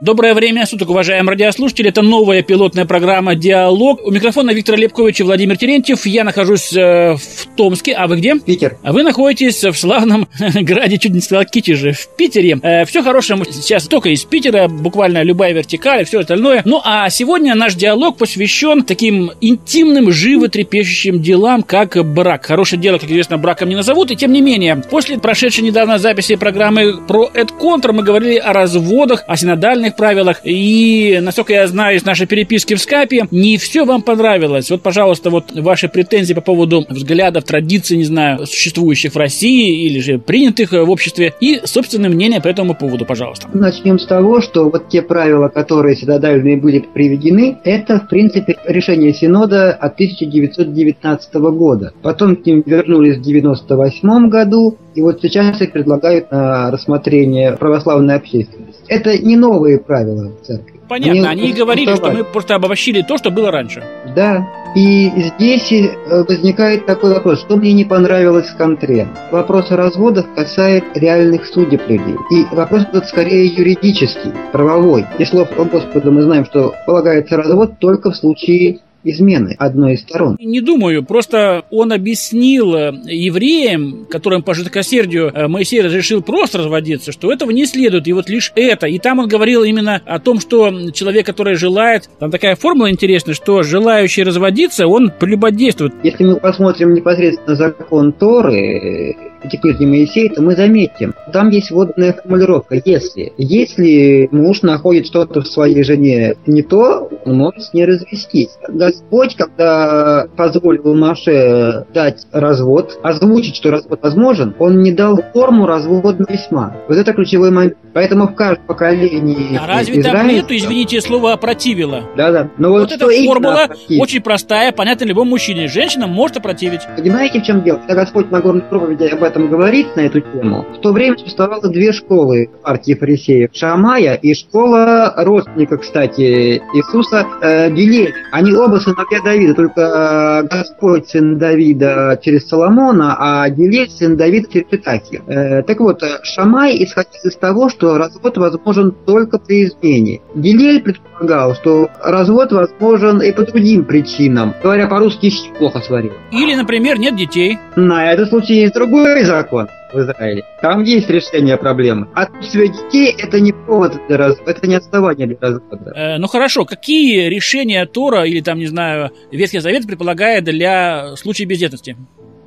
Доброе время суток, уважаемые радиослушатели. Это новая пилотная программа «Диалог». У микрофона Виктор Лепкович и Владимир Терентьев. Я нахожусь э, в Томске. А вы где? Питер. А вы находитесь в славном граде, чуть не сказал Китеже, в Питере. Э, все хорошее сейчас только из Питера, буквально любая вертикаль и все остальное. Ну, а сегодня наш диалог посвящен таким интимным, животрепещущим делам, как брак. Хорошее дело, как известно, браком не назовут. И тем не менее, после прошедшей недавно записи программы про Эдконтр мы говорили о разводах, о синодальных моральных правилах. И, насколько я знаю из нашей переписки в скайпе, не все вам понравилось. Вот, пожалуйста, вот ваши претензии по поводу взглядов, традиций, не знаю, существующих в России или же принятых в обществе, и собственное мнение по этому поводу, пожалуйста. Начнем с того, что вот те правила, которые синодальные были приведены, это, в принципе, решение Синода от 1919 года. Потом к ним вернулись в 1998 году, и вот сейчас их предлагают на рассмотрение православной общественности. Это не новые правила церкви. Понятно, они, они говорили, что мы просто обобщили то, что было раньше. Да, и здесь э, возникает такой вопрос, что мне не понравилось в контре. Вопрос о разводах касается реальных судеб людей. И вопрос этот скорее юридический, правовой. И слов Господа мы знаем, что полагается развод только в случае измены одной из сторон. Не думаю, просто он объяснил э, евреям, которым по жидкосердию э, Моисей разрешил просто разводиться, что этого не следует, и вот лишь это. И там он говорил именно о том, что человек, который желает, там такая формула интересная, что желающий разводиться, он прелюбодействует. Если мы посмотрим непосредственно закон Торы, эти книги Моисея, то мы заметим, там есть водная формулировка «если». Если муж находит что-то в своей жене не то, он может с ней развестись. Господь, когда позволил Маше дать развод, озвучить, что развод возможен, он не дал форму разводного письма. Вот это ключевой момент. Поэтому в каждом поколении А разве Израиля... там нету, извините, слова опротивила? Да-да. Но вот, вот эта формула очень простая, понятна любому мужчине. Женщина может опротивить. Понимаете, в чем дело? Когда Господь на горной проповеди об этом говорит, на эту тему, в то время существовало две школы партии фарисеев. Шамая и школа родственника, кстати, Иисуса э, Гилель. Они оба сыновья Давида, только э, Господь сын Давида через Соломона, а Гилель сын Давида через Итахия. Э, так вот, э, Шамай исходил из того, что развод возможен только при измене. Гилель предполагал, что развод возможен и по другим причинам. Говоря по-русски, плохо сварил. Или, например, нет детей. На этот случай есть другой закон в Израиле. Там есть решение проблемы. Отсутствие детей – это не повод для развода, это не основание для развода. Э, ну хорошо, какие решения Тора или там, не знаю, Ветхий Завет предполагает для случая бездетности?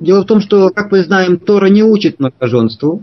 Дело в том, что, как мы знаем, Тора не учит многоженству,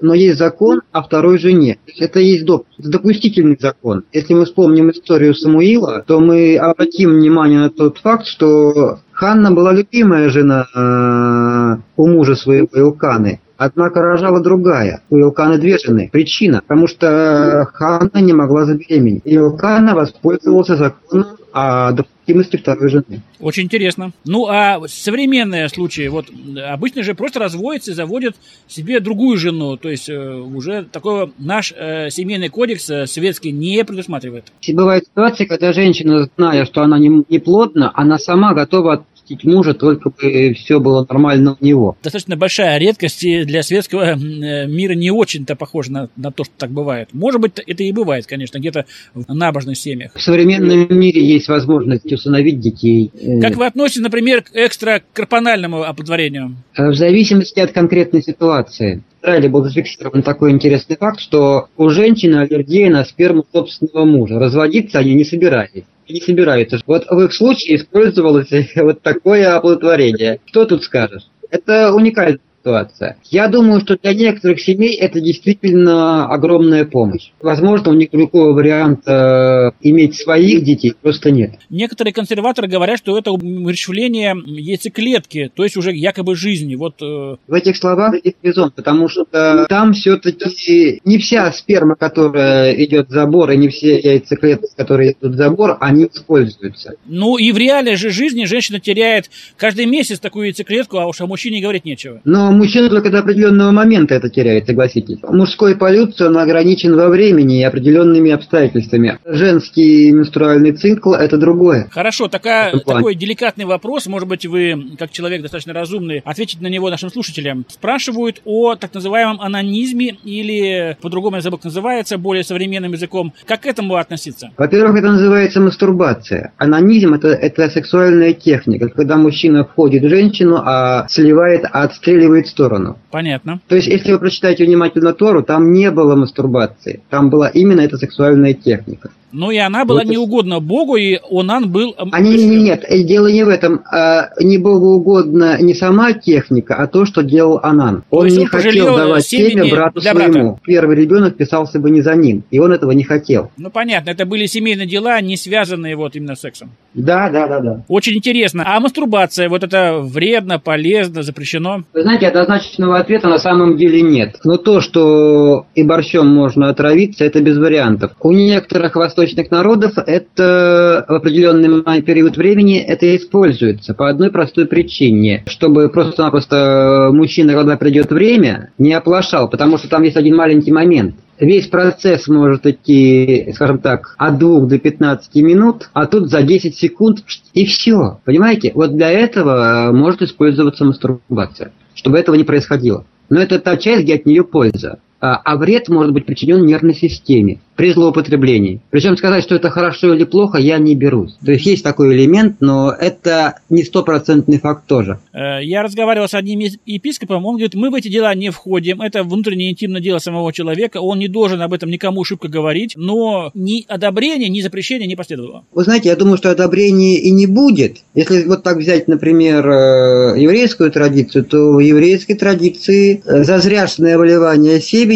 но есть закон о второй жене. Это есть доп, допустительный закон. Если мы вспомним историю Самуила, то мы обратим внимание на тот факт, что Ханна была любимая жена э, у мужа своего Илканы. Однако рожала другая. У Илканы две жены. Причина, потому что Ханна не могла забеременеть. И Илкана воспользовался законом о допустимости второй жены. Очень интересно. Ну, а современные случаи, вот обычно же просто разводятся и заводят себе другую жену, то есть э, уже такого наш э, семейный кодекс э, светский не предусматривает. Бывают ситуации, когда женщина, зная, что она не, не плодна, она сама готова отпустить мужа, только бы все было нормально у него. Достаточно большая редкость и для светского э, мира не очень-то похоже на, на то, что так бывает. Может быть, это и бывает, конечно, где-то в набожных семьях. В современном мире есть возможность усыновить детей. Э, как вы относитесь, например, к экстракорпональному оплодотворению? Э, в зависимости от конкретной ситуации. В Израиле был зафиксирован такой интересный факт, что у женщины аллергия на сперму собственного мужа. Разводиться они не собирались не собираются. Вот в их случае использовалось вот такое оплодотворение. Что тут скажешь? Это уникальный ситуация. Я думаю, что для некоторых семей это действительно огромная помощь. Возможно, у них другого варианта э, иметь своих детей просто нет. Некоторые консерваторы говорят, что это умерщвление яйцеклетки, то есть уже якобы жизни. Вот, э... В этих словах есть резон, потому что там все-таки не вся сперма, которая идет в забор, и не все яйцеклетки, которые идут в забор, они используются. Ну и в реальной же жизни женщина теряет каждый месяц такую яйцеклетку, а уж о мужчине говорить нечего. Но мужчина только до определенного момента это теряет, согласитесь. Мужской полюция, он ограничен во времени и определенными обстоятельствами. Женский менструальный цикл – это другое. Хорошо, такая, такой деликатный вопрос, может быть, вы, как человек достаточно разумный, ответите на него нашим слушателям. Спрашивают о так называемом анонизме или, по-другому я забыл, называется, более современным языком. Как к этому относиться? Во-первых, это называется мастурбация. Анонизм это, – это сексуальная техника, когда мужчина входит в женщину, а сливает, отстреливает в сторону. Понятно. То есть, если вы прочитаете внимательно Тору, там не было мастурбации. Там была именно эта сексуальная техника. Ну и она была вот неугодна Богу, и Онан был... Не, не, нет, дело не в этом. А, не Богу угодно не сама техника, а то, что делал Анан. Он не он хотел давать семя брату своему. Брата. Первый ребенок писался бы не за ним, и он этого не хотел. Ну понятно, это были семейные дела, не связанные вот именно с сексом. Да, да, да, да. Очень интересно. А мастурбация, вот это вредно, полезно, запрещено? Вы знаете, однозначного ответа на самом деле нет. Но то, что и борщом можно отравиться, это без вариантов. У некоторых восточных народов это в определенный период времени это используется по одной простой причине, чтобы просто-напросто мужчина, когда придет время, не оплошал, потому что там есть один маленький момент – весь процесс может идти, скажем так, от 2 до 15 минут, а тут за 10 секунд и все. Понимаете? Вот для этого может использоваться мастурбация, чтобы этого не происходило. Но это та часть, где от нее польза. А, а вред может быть причинен нервной системе при злоупотреблении. Причем сказать, что это хорошо или плохо, я не берусь. То есть есть такой элемент, но это не стопроцентный факт тоже. Э, я разговаривал с одним епископом, он говорит, мы в эти дела не входим, это внутреннее интимное дело самого человека, он не должен об этом никому шибко говорить, но ни одобрения, ни запрещения не последовало. Вы знаете, я думаю, что одобрения и не будет. Если вот так взять, например, э, еврейскую традицию, то в еврейской традиции э, зазряшное выливание семени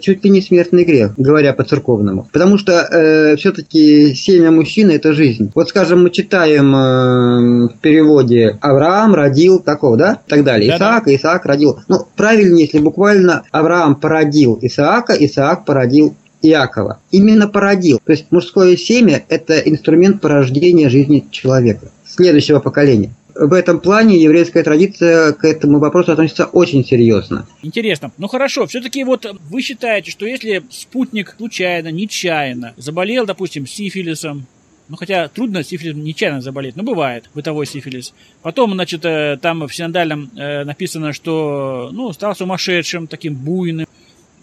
чуть ли не смертный грех, говоря по церковному. Потому что э, все-таки семя мужчины это жизнь. Вот, скажем, мы читаем э, в переводе Авраам родил такого, да? И так далее. Да, Исаак, да. Исаак родил. Ну, правильнее, если буквально Авраам породил Исаака, Исаак породил Иакова. Именно породил. То есть мужское семя – это инструмент порождения жизни человека, следующего поколения в этом плане еврейская традиция к этому вопросу относится очень серьезно. Интересно. Ну хорошо, все-таки вот вы считаете, что если спутник случайно, нечаянно заболел, допустим, сифилисом, ну, хотя трудно сифилисом нечаянно заболеть, но бывает бытовой сифилис. Потом, значит, э, там в синодальном э, написано, что, ну, стал сумасшедшим, таким буйным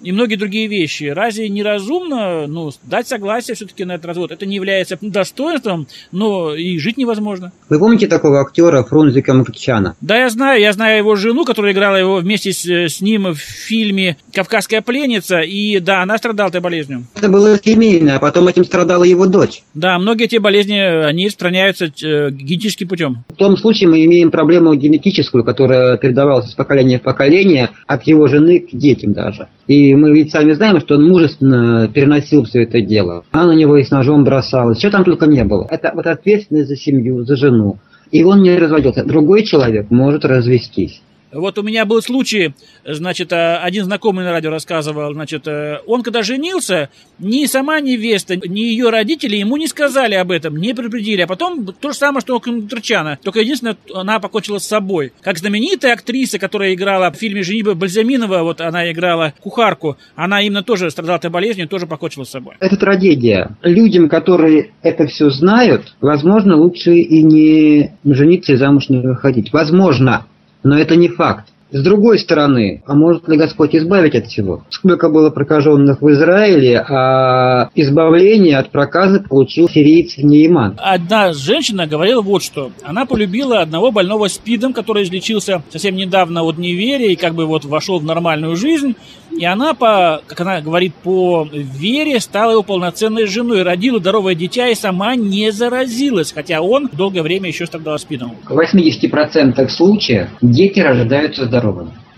и многие другие вещи. Разве неразумно ну, дать согласие все-таки на этот развод? Это не является достоинством, но и жить невозможно. Вы помните такого актера Фрунзика Мкчана? Да, я знаю. Я знаю его жену, которая играла его вместе с, с ним в фильме «Кавказская пленница». И да, она страдала этой болезнью. Это было семейное, а потом этим страдала его дочь. Да, многие эти болезни, они распространяются э, генетическим путем. В том случае мы имеем проблему генетическую, которая передавалась из поколения в поколение от его жены к детям даже. И мы ведь сами знаем, что он мужественно переносил все это дело. Она на него и с ножом бросалась. Что там только не было. Это вот ответственность за семью, за жену. И он не разводился. Другой человек может развестись. Вот у меня был случай, значит, э, один знакомый на радио рассказывал, значит, э, он когда женился, ни сама невеста, ни ее родители ему не сказали об этом, не предупредили. А потом то же самое, что у Контрчана. Только единственное, она покончила с собой. Как знаменитая актриса, которая играла в фильме «Женитьба Бальзаминова», вот она играла кухарку, она именно тоже страдала этой болезнью, тоже покончила с собой. Это трагедия. Людям, которые это все знают, возможно, лучше и не жениться и замуж не выходить. Возможно. Но это не факт. С другой стороны, а может ли Господь избавить от всего? Сколько было прокаженных в Израиле, а избавление от проказа получил сириец Нейман. Одна женщина говорила вот что. Она полюбила одного больного СПИДом, который излечился совсем недавно от неверия и как бы вот вошел в нормальную жизнь. И она, по, как она говорит, по вере стала его полноценной женой, родила здоровое дитя и сама не заразилась, хотя он долгое время еще страдал СПИДом. В 80% случаев дети рождаются здоровыми.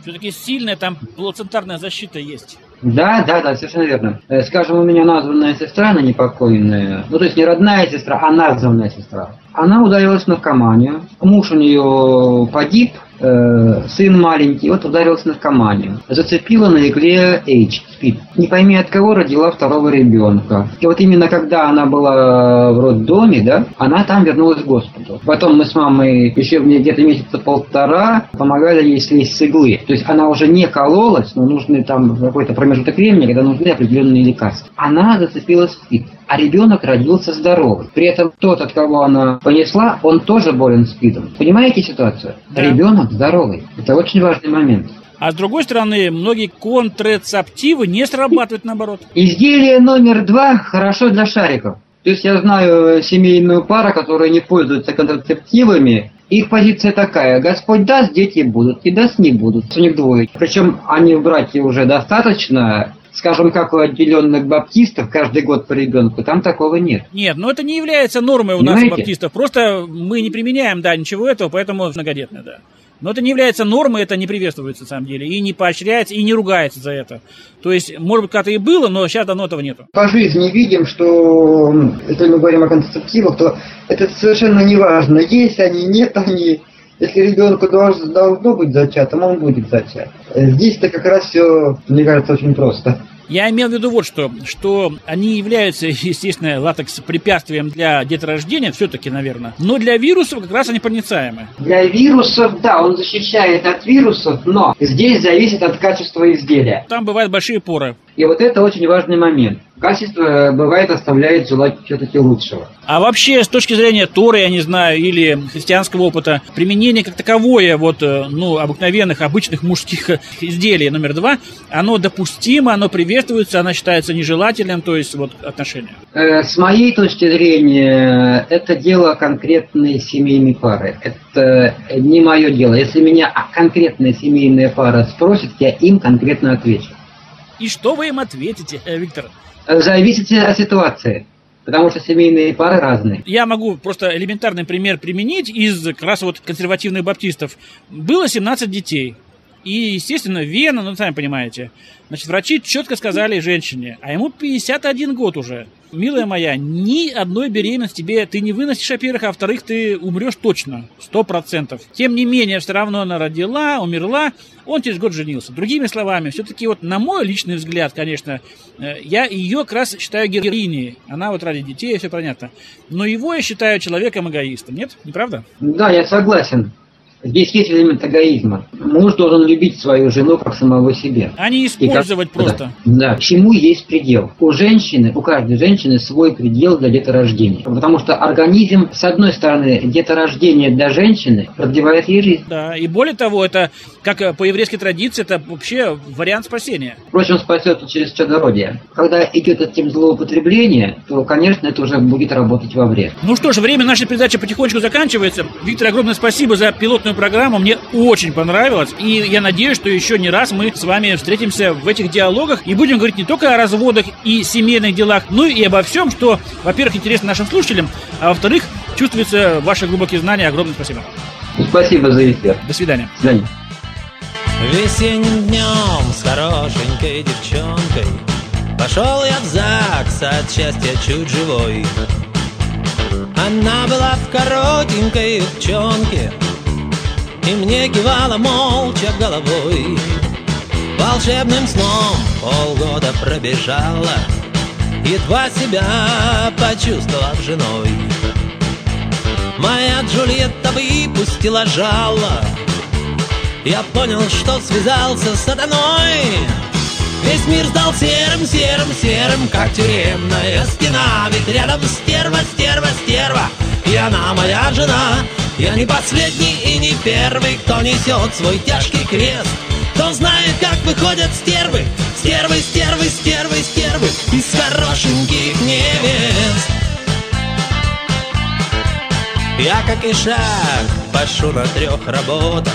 Все-таки сильная там плацентарная защита есть. Да, да, да, совершенно верно. Э, скажем, у меня названная сестра, она непокойная, ну то есть не родная сестра, а названная сестра. Она ударилась в наркоманию, муж у нее погиб, э, сын маленький, вот ударился наркоманию. Зацепила на игле H, спит. Не пойми от кого родила второго ребенка. И вот именно когда она была в роддоме, да, она там вернулась к Господу. Потом мы с мамой еще где-то месяца полтора помогали ей слезть с иглы. То есть она уже не кололась, но нужны там какой-то промежуток времени, когда нужны определенные лекарства. Она зацепилась в спид а ребенок родился здоровый. При этом тот, от кого она понесла, он тоже болен СПИДом. Понимаете ситуацию? Да. Ребенок здоровый. Это очень важный момент. А с другой стороны, многие контрацептивы не срабатывают наоборот. Изделие номер два хорошо для шариков. То есть я знаю семейную пару, которая не пользуется контрацептивами, их позиция такая, Господь даст, дети будут, и даст, не будут. У них двое. Причем они в браке уже достаточно, скажем, как у отделенных баптистов, каждый год по ребенку, там такого нет. Нет, но это не является нормой у Понимаете? нас баптистов. Просто мы не применяем, да, ничего этого, поэтому многодетно, да. Но это не является нормой, это не приветствуется на самом деле. И не поощряется, и не ругается за это. То есть, может быть, когда-то и было, но сейчас давно этого нету. По жизни видим, что если мы говорим о контрацептивах, то это совершенно не важно, есть они, нет они. Если ребенку должно, быть зачатым, он будет зачат. Здесь-то как раз все, мне кажется, очень просто. Я имел в виду вот что, что они являются, естественно, латекс препятствием для деторождения, все-таки, наверное, но для вирусов как раз они проницаемы. Для вирусов, да, он защищает от вирусов, но здесь зависит от качества изделия. Там бывают большие поры. И вот это очень важный момент. Качество, э, бывает, оставляет желать все-таки лучшего. А вообще, с точки зрения Торы, я не знаю, или христианского опыта, применение как таковое вот, э, ну, обыкновенных, обычных мужских изделий номер два, оно допустимо, оно приветствуется, оно считается нежелательным, то есть вот отношения. Э, с моей точки зрения, это дело конкретной семейной пары. Это не мое дело. Если меня конкретная семейная пара спросит, я им конкретно отвечу. И что вы им ответите, Виктор? зависит от ситуации. Потому что семейные пары разные. Я могу просто элементарный пример применить из как раз вот консервативных баптистов. Было 17 детей. И, естественно, вена, ну, сами понимаете. Значит, врачи четко сказали женщине, а ему 51 год уже. Милая моя, ни одной беременности тебе ты не выносишь, во-первых, а во-вторых, ты умрешь точно, сто процентов. Тем не менее, все равно она родила, умерла, он через год женился. Другими словами, все-таки вот на мой личный взгляд, конечно, э, я ее как раз считаю героиней. Она вот ради детей, все понятно. Но его я считаю человеком-эгоистом, нет? Не правда? Да, я согласен. Здесь есть элемент эгоизма. Муж должен любить свою жену как самого себя. А не использовать как, просто. Да, да. Всему есть предел. У женщины, у каждой женщины свой предел для деторождения. Потому что организм, с одной стороны, деторождение для женщины продлевает ей жизнь. Да, и более того, это, как по еврейской традиции, это вообще вариант спасения. Впрочем, спасет через чадородие. Когда идет этим злоупотребление, то, конечно, это уже будет работать во вред. Ну что ж, время нашей передачи потихонечку заканчивается. Виктор, огромное спасибо за пилотную программу, мне очень понравилось. И я надеюсь, что еще не раз мы с вами встретимся в этих диалогах и будем говорить не только о разводах и семейных делах, но и обо всем, что, во-первых, интересно нашим слушателям, а во-вторых, чувствуется ваши глубокие знания. Огромное спасибо. Спасибо за эфир. До свидания. До свидания. Весенним днем с хорошенькой девчонкой Пошел я в ЗАГС от счастья чуть живой. Она была в коротенькой юбчонке и мне кивала молча головой. Волшебным сном полгода пробежала Едва себя почувствовав женой. Моя Джульетта выпустила жало Я понял, что связался с сатаной. Весь мир стал серым, серым, серым, как тюремная стена. Ведь рядом стерва, стерва, стерва. И она моя жена. Я не последний и не первый, кто несет свой тяжкий крест. Кто знает, как выходят стервы, стервы, стервы, стервы, стервы из хорошеньких невест. Я, как и шаг, пашу на трех работах,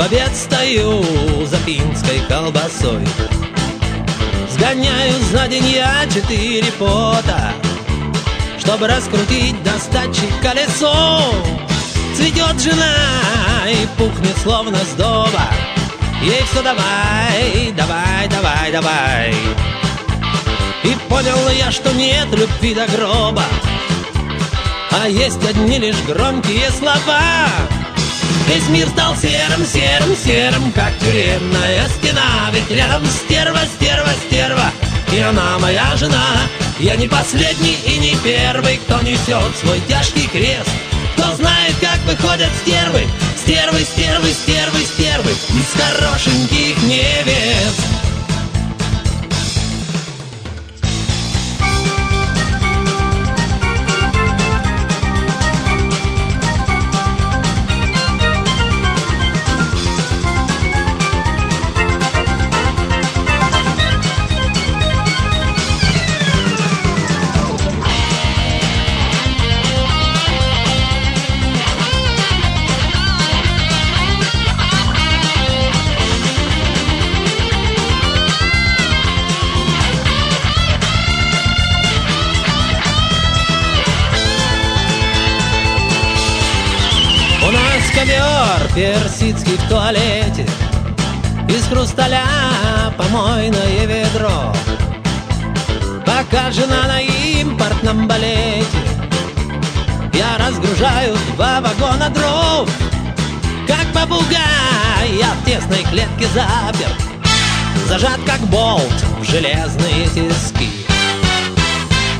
В обед стою за пинской колбасой. Сгоняю за день я четыре пота, Чтобы раскрутить достачи колесо. Цветет жена и пухнет словно сдоба Ей все давай, давай, давай, давай И понял я, что нет любви до гроба А есть одни лишь громкие слова Весь мир стал серым, серым, серым, как тюремная стена. Ведь рядом стерва, стерва, стерва, и она моя жена. Я не последний и не первый, кто несет свой тяжкий крест. Кто знает, как выходят стервы, стервы, стервы, стервы, стервы Из хорошеньких невест персидский в туалете Из хрусталя помойное ведро. Пока жена на импортном балете Я разгружаю два вагона дров. Как попугай я в тесной клетке запер Зажат как болт в железные тиски.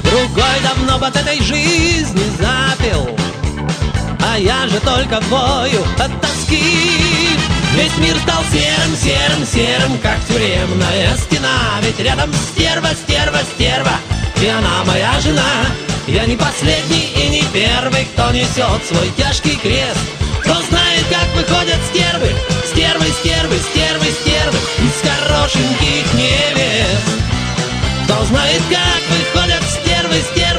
Другой давно бы от этой жизни запил а я же только вою от тоски. Весь мир стал серым, серым, серым, как тюремная стена. Ведь рядом стерва, стерва, стерва И она моя жена. Я не последний и не первый, кто несет свой тяжкий крест. Кто знает, как выходят стервы Стервы, стервы, стервы, стервы Из хорошеньких небес? Кто знает, как выходят стервы, стервы